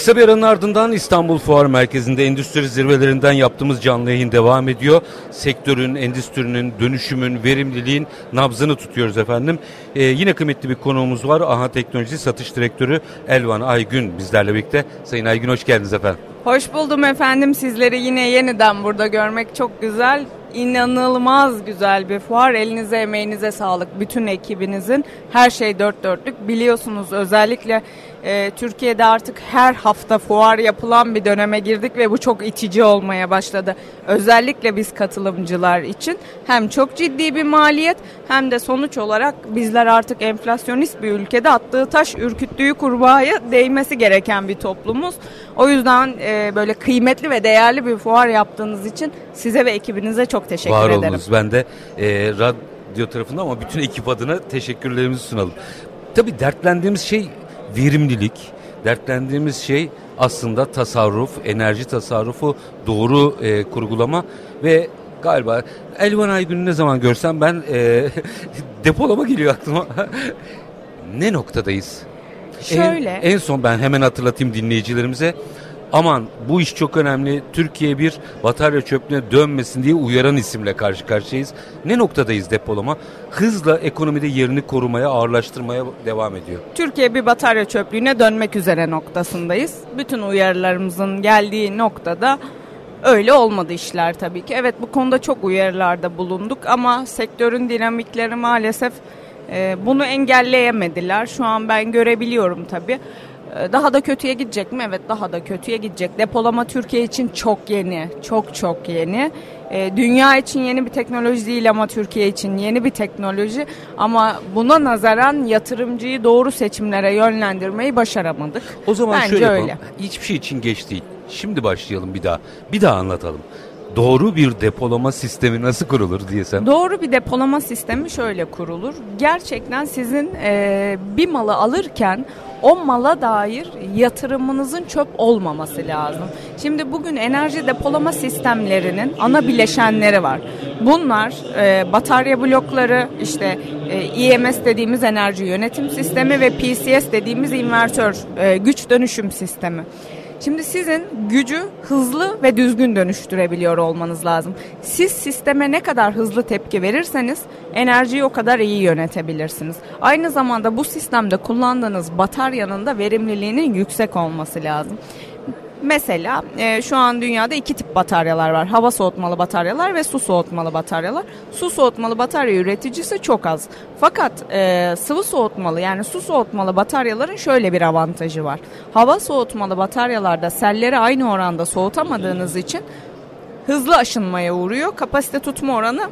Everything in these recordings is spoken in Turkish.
Kısa bir aranın ardından İstanbul Fuar Merkezi'nde endüstri zirvelerinden yaptığımız canlı yayın devam ediyor. Sektörün, endüstrinin, dönüşümün, verimliliğin nabzını tutuyoruz efendim. Ee, yine kıymetli bir konuğumuz var. AHA Teknoloji Satış Direktörü Elvan Aygün bizlerle birlikte. Sayın Aygün hoş geldiniz efendim. Hoş buldum efendim. Sizleri yine yeniden burada görmek çok güzel. İnanılmaz güzel bir fuar. Elinize emeğinize sağlık bütün ekibinizin. Her şey dört dörtlük. Biliyorsunuz özellikle e, Türkiye'de artık her hafta fuar yapılan bir döneme girdik ve bu çok itici olmaya başladı. Özellikle biz katılımcılar için hem çok ciddi bir maliyet hem de sonuç olarak bizler artık enflasyonist bir ülkede attığı taş ürküttüğü kurbağaya değmesi gereken bir toplumuz. O yüzden e, böyle kıymetli ve değerli bir fuar yaptığınız için size ve ekibinize çok teşekkür Var ederim. olunuz. Ben de e, radyo tarafından ama bütün ekip adına teşekkürlerimizi sunalım. Tabii dertlendiğimiz şey verimlilik, dertlendiğimiz şey aslında tasarruf, enerji tasarrufu, doğru e, kurgulama ve galiba Elvan Aygün'ü ne zaman görsem ben e, depolama geliyor aklıma. ne noktadayız? Şöyle. En, en son ben hemen hatırlatayım dinleyicilerimize. Aman bu iş çok önemli. Türkiye bir batarya çöplüğüne dönmesin diye uyaran isimle karşı karşıyayız. Ne noktadayız depolama? Hızla ekonomide yerini korumaya, ağırlaştırmaya devam ediyor. Türkiye bir batarya çöplüğüne dönmek üzere noktasındayız. Bütün uyarılarımızın geldiği noktada öyle olmadı işler tabii ki. Evet bu konuda çok uyarılarda bulunduk ama sektörün dinamikleri maalesef e, bunu engelleyemediler. Şu an ben görebiliyorum tabii. E, Daha da kötüye gidecek mi? Evet daha da kötüye gidecek. Depolama Türkiye için çok yeni, çok çok yeni. E, Dünya için yeni bir teknoloji değil ama Türkiye için yeni bir teknoloji. Ama buna nazaran yatırımcıyı doğru seçimlere yönlendirmeyi başaramadık. O zaman Bence şöyle yapalım. öyle. Hiçbir şey için geç değil. Şimdi başlayalım bir daha. Bir daha anlatalım. Doğru bir depolama sistemi nasıl kurulur diyesem. Doğru bir depolama sistemi şöyle kurulur. Gerçekten sizin e, bir malı alırken o mala dair yatırımınızın çöp olmaması lazım. Şimdi bugün enerji depolama sistemlerinin ana bileşenleri var. Bunlar e, batarya blokları, işte e, IMS dediğimiz enerji yönetim sistemi ve PCS dediğimiz invertör e, güç dönüşüm sistemi. Şimdi sizin gücü hızlı ve düzgün dönüştürebiliyor olmanız lazım. Siz sisteme ne kadar hızlı tepki verirseniz enerjiyi o kadar iyi yönetebilirsiniz. Aynı zamanda bu sistemde kullandığınız bataryanın da verimliliğinin yüksek olması lazım. Mesela e, şu an dünyada iki tip bataryalar var. Hava soğutmalı bataryalar ve su soğutmalı bataryalar. Su soğutmalı batarya üreticisi çok az. Fakat e, sıvı soğutmalı yani su soğutmalı bataryaların şöyle bir avantajı var. Hava soğutmalı bataryalarda selleri aynı oranda soğutamadığınız için hızlı aşınmaya uğruyor. Kapasite tutma oranı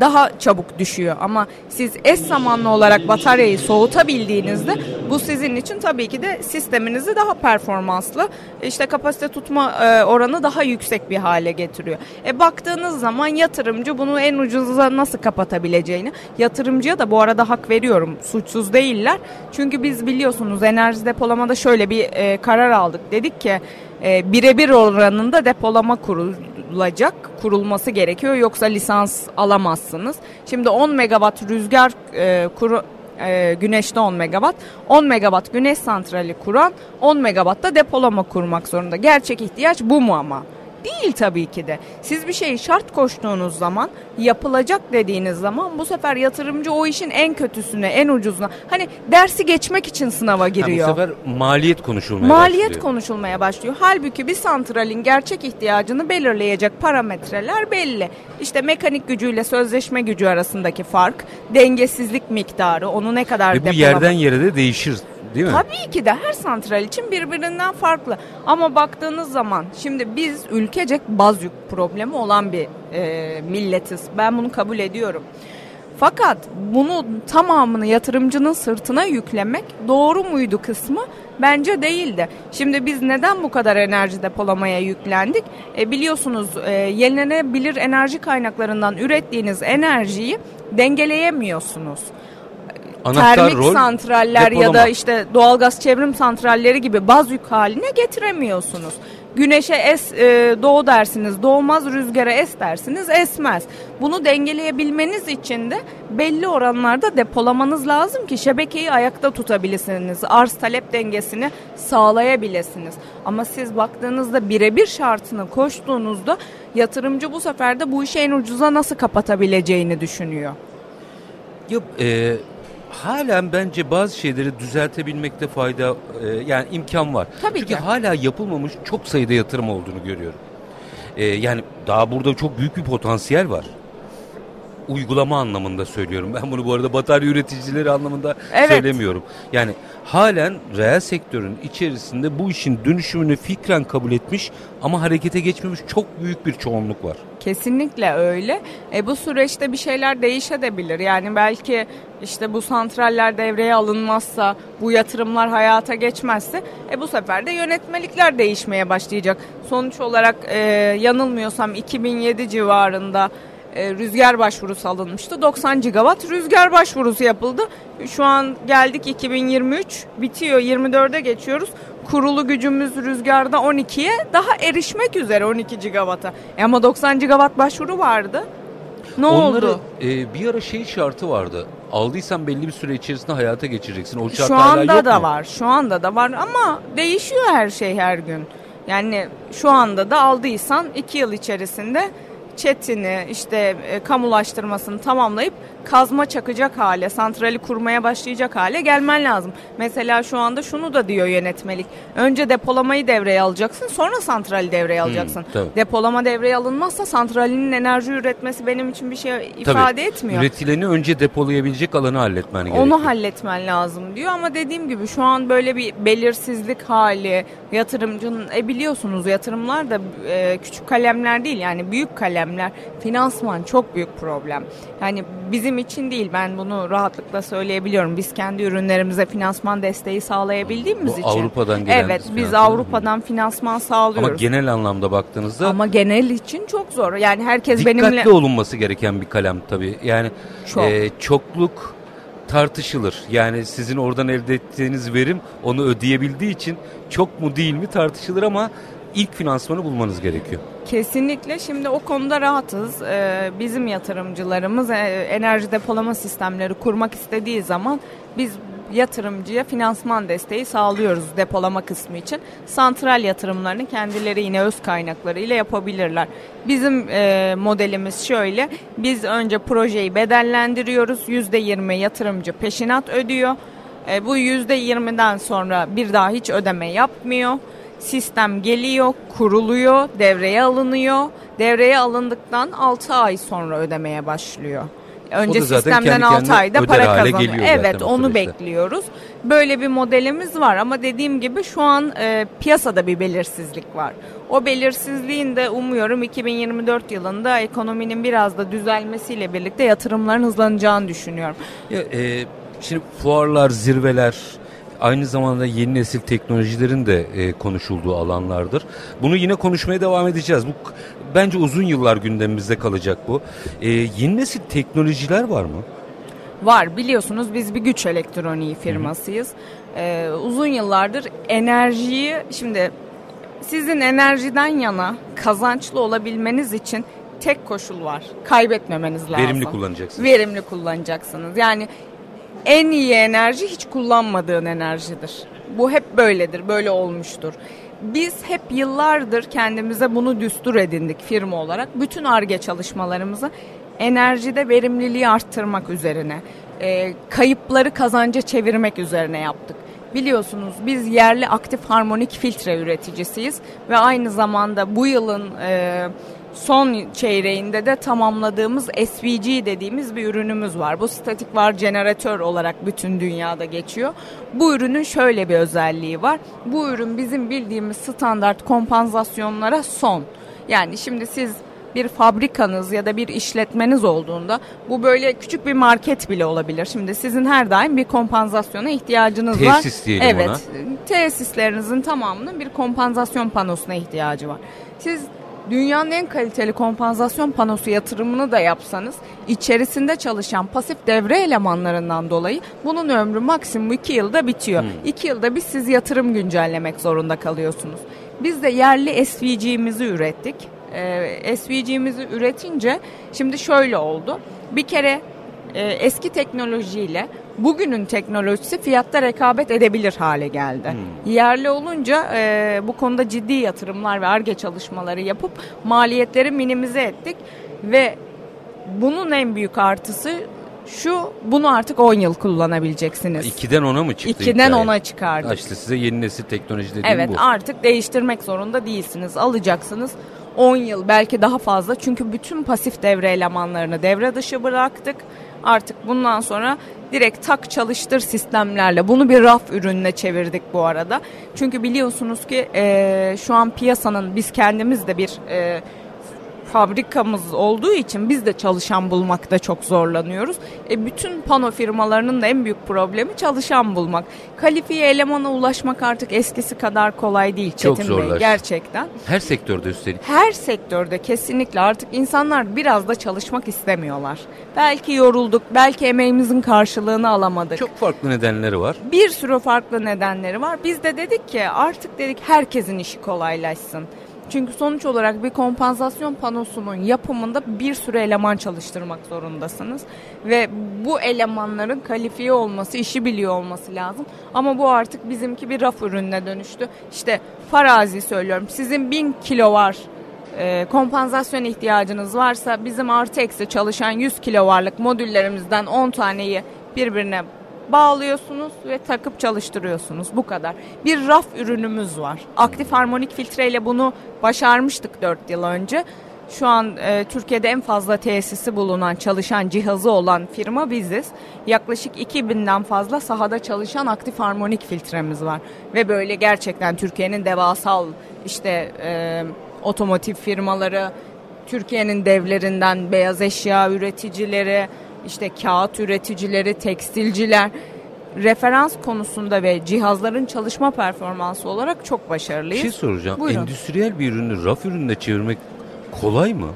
daha çabuk düşüyor ama siz eş zamanlı olarak bataryayı soğutabildiğinizde bu sizin için tabii ki de sisteminizi daha performanslı işte kapasite tutma e, oranı daha yüksek bir hale getiriyor. E baktığınız zaman yatırımcı bunu en ucuza nasıl kapatabileceğini yatırımcıya da bu arada hak veriyorum suçsuz değiller. Çünkü biz biliyorsunuz enerji depolamada şöyle bir e, karar aldık. Dedik ki e, birebir oranında depolama kurulacak, kurulması gerekiyor yoksa lisans alamazsınız. Şimdi 10 megawatt rüzgar e, kuru, e, güneşte 10 megawatt, 10 megawatt güneş santrali kuran 10 megawatt da depolama kurmak zorunda. Gerçek ihtiyaç bu mu ama? Değil tabii ki de. Siz bir şeyi şart koştuğunuz zaman yapılacak dediğiniz zaman bu sefer yatırımcı o işin en kötüsüne, en ucuzuna hani dersi geçmek için sınava Ha, giriyor. bu sefer maliyet konuşulmaya Maliyet başlıyor. konuşulmaya başlıyor. Halbuki bir santralin gerçek ihtiyacını belirleyecek parametreler belli. İşte mekanik gücüyle sözleşme gücü arasındaki fark, dengesizlik miktarı, onu ne kadar Ve bu depolama- yerden yere de değişir değil mi? Tabii ki de her santral için birbirinden farklı. Ama baktığınız zaman şimdi biz ülkecek baz yük problemi olan bir e, milletiz. Ben bunu kabul ediyorum. Fakat bunu tamamını yatırımcının sırtına yüklemek doğru muydu kısmı bence değildi. Şimdi biz neden bu kadar enerji depolamaya yüklendik? E, biliyorsunuz e, yenilenebilir enerji kaynaklarından ürettiğiniz enerjiyi dengeleyemiyorsunuz. Anahtar termik rol, santraller ya da depolama. işte doğalgaz çevrim santralleri gibi baz yük haline getiremiyorsunuz. Güneşe es e, doğu dersiniz doğmaz, rüzgara es dersiniz esmez. Bunu dengeleyebilmeniz için de belli oranlarda depolamanız lazım ki şebekeyi ayakta tutabilirsiniz. Arz talep dengesini sağlayabilirsiniz. Ama siz baktığınızda birebir şartını koştuğunuzda yatırımcı bu sefer de bu işi en ucuza nasıl kapatabileceğini düşünüyor. Ya, e, halen bence bazı şeyleri düzeltebilmekte fayda e, yani imkan var. Tabii Çünkü ki. hala yapılmamış çok sayıda yatırım olduğunu görüyorum. E, yani daha burada çok büyük bir potansiyel var. Uygulama anlamında söylüyorum. Ben bunu bu arada batarya üreticileri anlamında Evet. söylemiyorum. Yani halen reel sektörün içerisinde bu işin dönüşümünü fikren kabul etmiş ama harekete geçmemiş çok büyük bir çoğunluk var. Kesinlikle öyle. E, bu süreçte bir şeyler değişebilir. Yani belki işte bu santraller devreye alınmazsa, bu yatırımlar hayata geçmezse e, bu sefer de yönetmelikler değişmeye başlayacak. Sonuç olarak e, yanılmıyorsam 2007 civarında e, rüzgar başvurusu alınmıştı. 90 gigawatt rüzgar başvurusu yapıldı. Şu an geldik 2023 bitiyor 24'e geçiyoruz. Kurulu gücümüz rüzgarda 12'ye daha erişmek üzere 12 gigawatt'a. E ama 90 gigawatt başvuru vardı. Ne Onları oldu? e, bir ara şey şartı vardı. Aldıysan belli bir süre içerisinde hayata geçireceksin. O şart Şu anda da mu? var. Şu anda da var ama değişiyor her şey her gün. Yani şu anda da aldıysan 2 yıl içerisinde chatini işte e, kamulaştırmasını tamamlayıp kazma çakacak hale, santrali kurmaya başlayacak hale gelmen lazım. Mesela şu anda şunu da diyor yönetmelik. Önce depolamayı devreye alacaksın, sonra santrali devreye alacaksın. tabii. Depolama devreye alınmazsa santralinin enerji üretmesi benim için bir şey ifade etmiyor. Üretileni önce depolayabilecek alanı halletmen gerekiyor. Onu halletmen lazım diyor ama dediğim gibi şu an böyle bir belirsizlik hali yatırımcının e biliyorsunuz yatırımlar da e, küçük kalemler değil yani büyük kalemler finansman çok büyük problem. Yani bizim için değil ben bunu rahatlıkla söyleyebiliyorum. Biz kendi ürünlerimize finansman desteği sağlayabildiğimiz Bu için. Avrupa'dan gelen Evet biz. Avrupa'dan finansman sağlıyoruz. Ama genel anlamda baktığınızda Ama genel için çok zor. Yani herkes dikkatli benimle olunması gereken bir kalem tabii. Yani Çok. e, çokluk tartışılır. Yani sizin oradan elde ettiğiniz verim onu ödeyebildiği için çok mu değil mi tartışılır ama ilk finansmanı bulmanız gerekiyor. Kesinlikle şimdi o konuda rahatız. Ee, bizim yatırımcılarımız e, enerji depolama sistemleri kurmak istediği zaman biz yatırımcıya finansman desteği sağlıyoruz depolama kısmı için. Santral yatırımlarını kendileri yine öz kaynaklarıyla yapabilirler. Bizim e, modelimiz şöyle. Biz önce projeyi bedellendiriyoruz. %20 yatırımcı peşinat ödüyor. E, bu %20'den sonra bir daha hiç ödeme yapmıyor. Sistem geliyor, kuruluyor, devreye alınıyor. Devreye alındıktan 6 ay sonra ödemeye başlıyor. Önce sistemden kendi 6 kendine ayda para kazanıyor. Evet, onu bekliyoruz. Böyle bir modelimiz var ama dediğim gibi şu an e, piyasada bir belirsizlik var. O belirsizliğin de umuyorum 2024 yılında ekonominin biraz da düzelmesiyle birlikte yatırımların hızlanacağını düşünüyorum. Ya, e, şimdi fuarlar, zirveler aynı zamanda yeni nesil teknolojilerin de e, konuşulduğu alanlardır. Bunu yine konuşmaya devam edeceğiz. Bu bence uzun yıllar gündemimizde kalacak bu. E, yeni nesil teknolojiler var mı? Var biliyorsunuz biz bir güç elektroniği firmasıyız. Ee, uzun yıllardır enerjiyi şimdi sizin enerjiden yana kazançlı olabilmeniz için tek koşul var. Kaybetmemeniz lazım. Verimli kullanacaksınız. Verimli kullanacaksınız. Yani en iyi enerji hiç kullanmadığın enerjidir. Bu hep böyledir, böyle olmuştur. Biz hep yıllardır kendimize bunu düstur edindik firma olarak. Bütün ARGE çalışmalarımızı enerjide verimliliği arttırmak üzerine, e, kayıpları kazanca çevirmek üzerine yaptık. Biliyorsunuz biz yerli aktif harmonik filtre üreticisiyiz ve aynı zamanda bu yılın e, son çeyreğinde de tamamladığımız SVG dediğimiz bir ürünümüz var. Bu statik var jeneratör olarak bütün dünyada geçiyor. Bu ürünün şöyle bir özelliği var. Bu ürün bizim bildiğimiz standart kompansasyonlara son. Yani şimdi siz bir fabrikanız ya da bir işletmeniz olduğunda bu böyle küçük bir market bile olabilir. Şimdi sizin her daim bir kompansasyona ihtiyacınız var. Tesis diyelim evet, tesislerinizin tamamının bir kompansasyon panosuna ihtiyacı var. Siz dünyanın en kaliteli kompansasyon panosu yatırımını da yapsanız içerisinde çalışan pasif devre elemanlarından dolayı bunun ömrü maksimum 2 yılda bitiyor. 2 hmm. yılda biz siz yatırım güncellemek zorunda kalıyorsunuz. Biz de yerli SVG'mizi ürettik. Ee, SVG'mizi üretince şimdi şöyle oldu. Bir kere e, eski teknolojiyle bugünün teknolojisi fiyatta rekabet edebilir hale geldi. Hmm. Yerli olunca e, bu konuda ciddi yatırımlar ve ARGE çalışmaları yapıp maliyetleri minimize ettik ve bunun en büyük artısı şu bunu artık 10 yıl kullanabileceksiniz. 2'den 10'a mı çıktı? 2'den 10'a çıkardık. İşte size yeni nesil teknoloji dediğim evet, bu. Evet artık değiştirmek zorunda değilsiniz. Alacaksınız 10 yıl belki daha fazla çünkü bütün pasif devre elemanlarını devre dışı bıraktık. Artık bundan sonra direkt tak çalıştır sistemlerle bunu bir raf ürününe çevirdik bu arada. Çünkü biliyorsunuz ki e, şu an piyasanın biz kendimiz de bir e, fabrikamız olduğu için biz de çalışan bulmakta çok zorlanıyoruz. E, bütün pano firmalarının da en büyük problemi çalışan bulmak. Kalifiye elemana ulaşmak artık eskisi kadar kolay değil Çetin çok Bey gerçekten. Her sektörde üstelik. Her sektörde kesinlikle artık insanlar biraz da çalışmak istemiyorlar. Belki yorulduk, belki emeğimizin karşılığını alamadık. Çok farklı nedenleri var. Bir sürü farklı nedenleri var. Biz de dedik ki artık dedik herkesin işi kolaylaşsın. Çünkü sonuç olarak bir kompansasyon panosunun yapımında bir sürü eleman çalıştırmak zorundasınız. Ve bu elemanların kalifiye olması, işi biliyor olması lazım. Ama bu artık bizimki bir raf ürününe dönüştü. İşte farazi söylüyorum. Sizin bin kilo var e, kompansasyon ihtiyacınız varsa bizim artı eksi çalışan 100 kilo varlık modüllerimizden 10 taneyi birbirine bağlıyorsunuz ve takıp çalıştırıyorsunuz. Bu kadar. Bir raf ürünümüz var. Aktif harmonik filtreyle bunu başarmıştık 4 yıl önce. Şu an e, Türkiye'de en fazla tesisi bulunan, çalışan cihazı olan firma biziz. Yaklaşık 2000'den fazla sahada çalışan aktif harmonik filtremiz var. Ve böyle gerçekten Türkiye'nin devasal işte e, otomotiv firmaları, Türkiye'nin devlerinden beyaz eşya üreticileri, işte kağıt üreticileri, tekstilciler referans konusunda ve cihazların çalışma performansı olarak çok başarılıyız. Bir şey soracağım. Buyurun. Endüstriyel bir ürünü raf ürününe çevirmek kolay mı?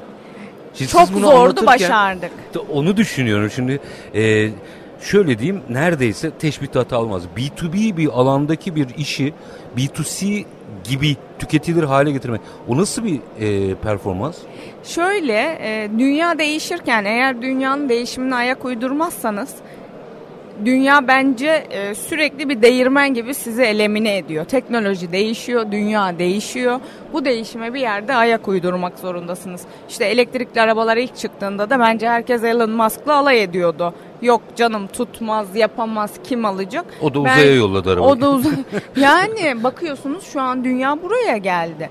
Şimdi çok zordu başardık. Onu düşünüyorum şimdi. E, şöyle diyeyim neredeyse teşbih hata almaz. B2B bir alandaki bir işi B2C gibi tüketilir hale getirmek. O nasıl bir e, performans? Şöyle e, dünya değişirken eğer dünyanın değişimine ayak uydurmazsanız dünya bence e, sürekli bir değirmen gibi sizi elemine ediyor. Teknoloji değişiyor, dünya değişiyor. Bu değişime bir yerde ayak uydurmak zorundasınız. İşte elektrikli arabalar ilk çıktığında da bence herkes Elon Musk'la alay ediyordu. Yok canım tutmaz, yapamaz, kim alacak? O da uzaya ben, yolladı arabayı. O da uzay. yani bakıyorsunuz şu an dünya buraya geldi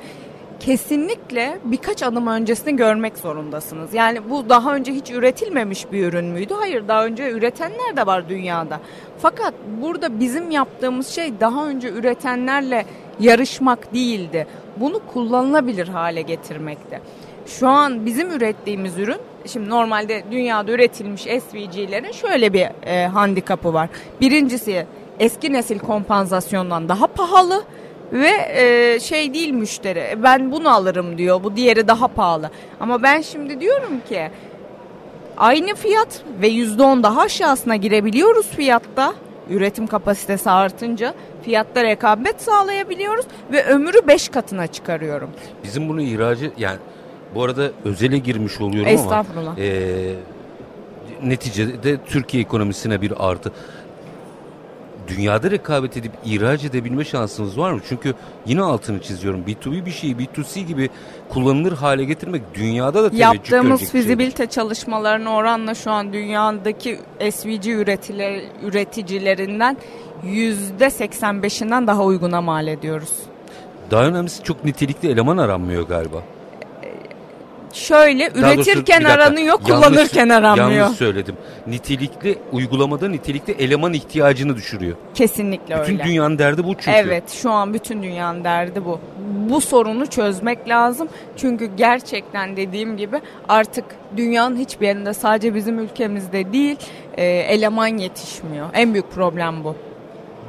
kesinlikle birkaç adım öncesini görmek zorundasınız. Yani bu daha önce hiç üretilmemiş bir ürün müydü? Hayır, daha önce üretenler de var dünyada. Fakat burada bizim yaptığımız şey daha önce üretenlerle yarışmak değildi. Bunu kullanılabilir hale getirmekte. Şu an bizim ürettiğimiz ürün, şimdi normalde dünyada üretilmiş SVG'lerin şöyle bir e, handikapı var. Birincisi eski nesil kompansasyondan daha pahalı ve e, şey değil müşteri ben bunu alırım diyor bu diğeri daha pahalı ama ben şimdi diyorum ki aynı fiyat ve yüzde on daha aşağısına girebiliyoruz fiyatta üretim kapasitesi artınca fiyatta rekabet sağlayabiliyoruz ve ömrü beş katına çıkarıyorum. Bizim bunu ihracı yani bu arada özele girmiş oluyorum Estağfurullah. ama e, neticede Türkiye ekonomisine bir artı dünyada rekabet edip ihraç edebilme şansınız var mı? Çünkü yine altını çiziyorum. B2B bir şeyi B2C gibi kullanılır hale getirmek dünyada da teveccüh Yaptığımız fizibilite çalışmalarına oranla şu an dünyadaki SVG üretiler, üreticilerinden %85'inden daha uyguna mal ediyoruz. Daha önemlisi çok nitelikli eleman aranmıyor galiba şöyle Daha üretirken doğrusu, aranıyor, kullanırken yanlış, aranmıyor. Yanlış söyledim. Nitelikli uygulamada nitelikli eleman ihtiyacını düşürüyor. Kesinlikle bütün öyle. Bütün dünyanın derdi bu çünkü. Evet, şu an bütün dünyanın derdi bu. Bu sorunu çözmek lazım. Çünkü gerçekten dediğim gibi artık dünyanın hiçbir yerinde sadece bizim ülkemizde değil, e, eleman yetişmiyor. En büyük problem bu.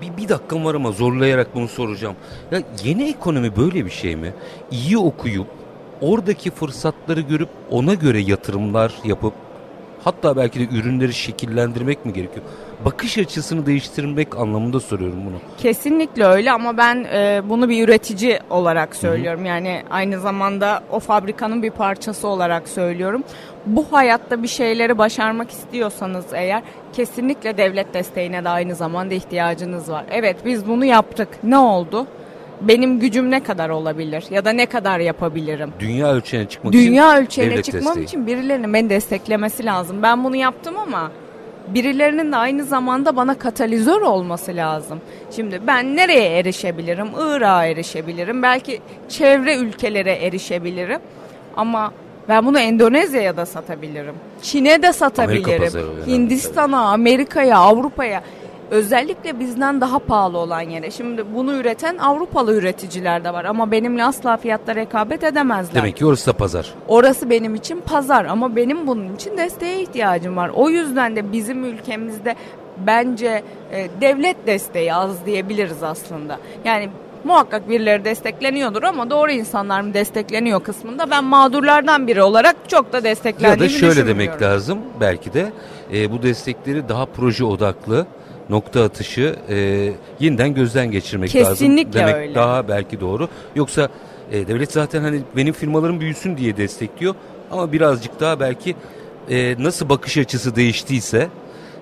Bir, bir dakikam var ama zorlayarak bunu soracağım. Ya yeni ekonomi böyle bir şey mi? İyi okuyup oradaki fırsatları görüp ona göre yatırımlar yapıp hatta belki de ürünleri şekillendirmek mi gerekiyor? Bakış açısını değiştirmek anlamında soruyorum bunu. Kesinlikle öyle ama ben e, bunu bir üretici olarak söylüyorum. Hı hı. Yani aynı zamanda o fabrikanın bir parçası olarak söylüyorum. Bu hayatta bir şeyleri başarmak istiyorsanız eğer kesinlikle devlet desteğine de aynı zamanda ihtiyacınız var. Evet biz bunu yaptık. Ne oldu? Benim gücüm ne kadar olabilir ya da ne kadar yapabilirim? Dünya ölçeğine çıkmak Dünya için Dünya ölçeğine çıkmam desteği. için birilerinin beni desteklemesi lazım. Ben bunu yaptım ama birilerinin de aynı zamanda bana katalizör olması lazım. Şimdi ben nereye erişebilirim? Irak'a erişebilirim. Belki çevre ülkelere erişebilirim. Ama ben bunu Endonezya'ya da satabilirim. Çin'e de satabilirim. Hindistan'a, Amerika'ya, Avrupa'ya özellikle bizden daha pahalı olan yere. Şimdi bunu üreten Avrupalı üreticiler de var ama benimle asla fiyatta rekabet edemezler. Demek ki orası da pazar. Orası benim için pazar ama benim bunun için desteğe ihtiyacım var. O yüzden de bizim ülkemizde bence e, devlet desteği az diyebiliriz aslında. Yani muhakkak birileri destekleniyordur ama doğru insanlar mı destekleniyor kısmında ben mağdurlardan biri olarak çok da desteklendiğimi Ya da şöyle demek lazım belki de e, bu destekleri daha proje odaklı nokta atışı e, yeniden gözden geçirmek Kesinlikle lazım. Demek öyle. daha belki doğru. Yoksa e, devlet zaten hani benim firmalarım büyüsün diye destekliyor ama birazcık daha belki e, nasıl bakış açısı değiştiyse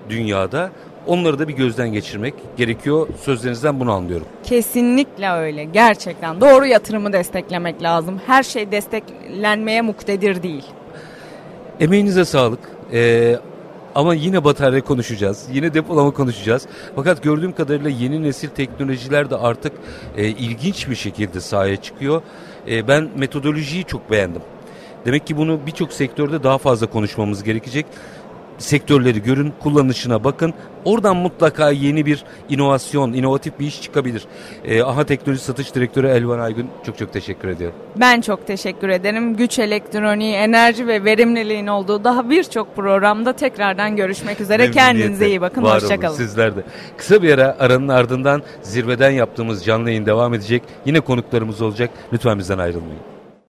dünyada onları da bir gözden geçirmek gerekiyor. Sözlerinizden bunu anlıyorum. Kesinlikle öyle. Gerçekten doğru yatırımı desteklemek lazım. Her şey desteklenmeye muktedir değil. Emeğinize sağlık. Ee, ama yine batarya konuşacağız. Yine depolama konuşacağız. Fakat gördüğüm kadarıyla yeni nesil teknolojiler de artık e, ilginç bir şekilde sahaya çıkıyor. E, ben metodolojiyi çok beğendim. Demek ki bunu birçok sektörde daha fazla konuşmamız gerekecek sektörleri görün, kullanışına bakın. Oradan mutlaka yeni bir inovasyon, inovatif bir iş çıkabilir. Ee, AHA Teknoloji Satış Direktörü Elvan Aygün çok çok teşekkür ediyorum. Ben çok teşekkür ederim. Güç elektroniği, enerji ve verimliliğin olduğu daha birçok programda tekrardan görüşmek üzere. Kendinize iyi bakın. Hoşçakalın. Sizler de. Kısa bir ara aranın ardından zirveden yaptığımız canlı yayın devam edecek. Yine konuklarımız olacak. Lütfen bizden ayrılmayın.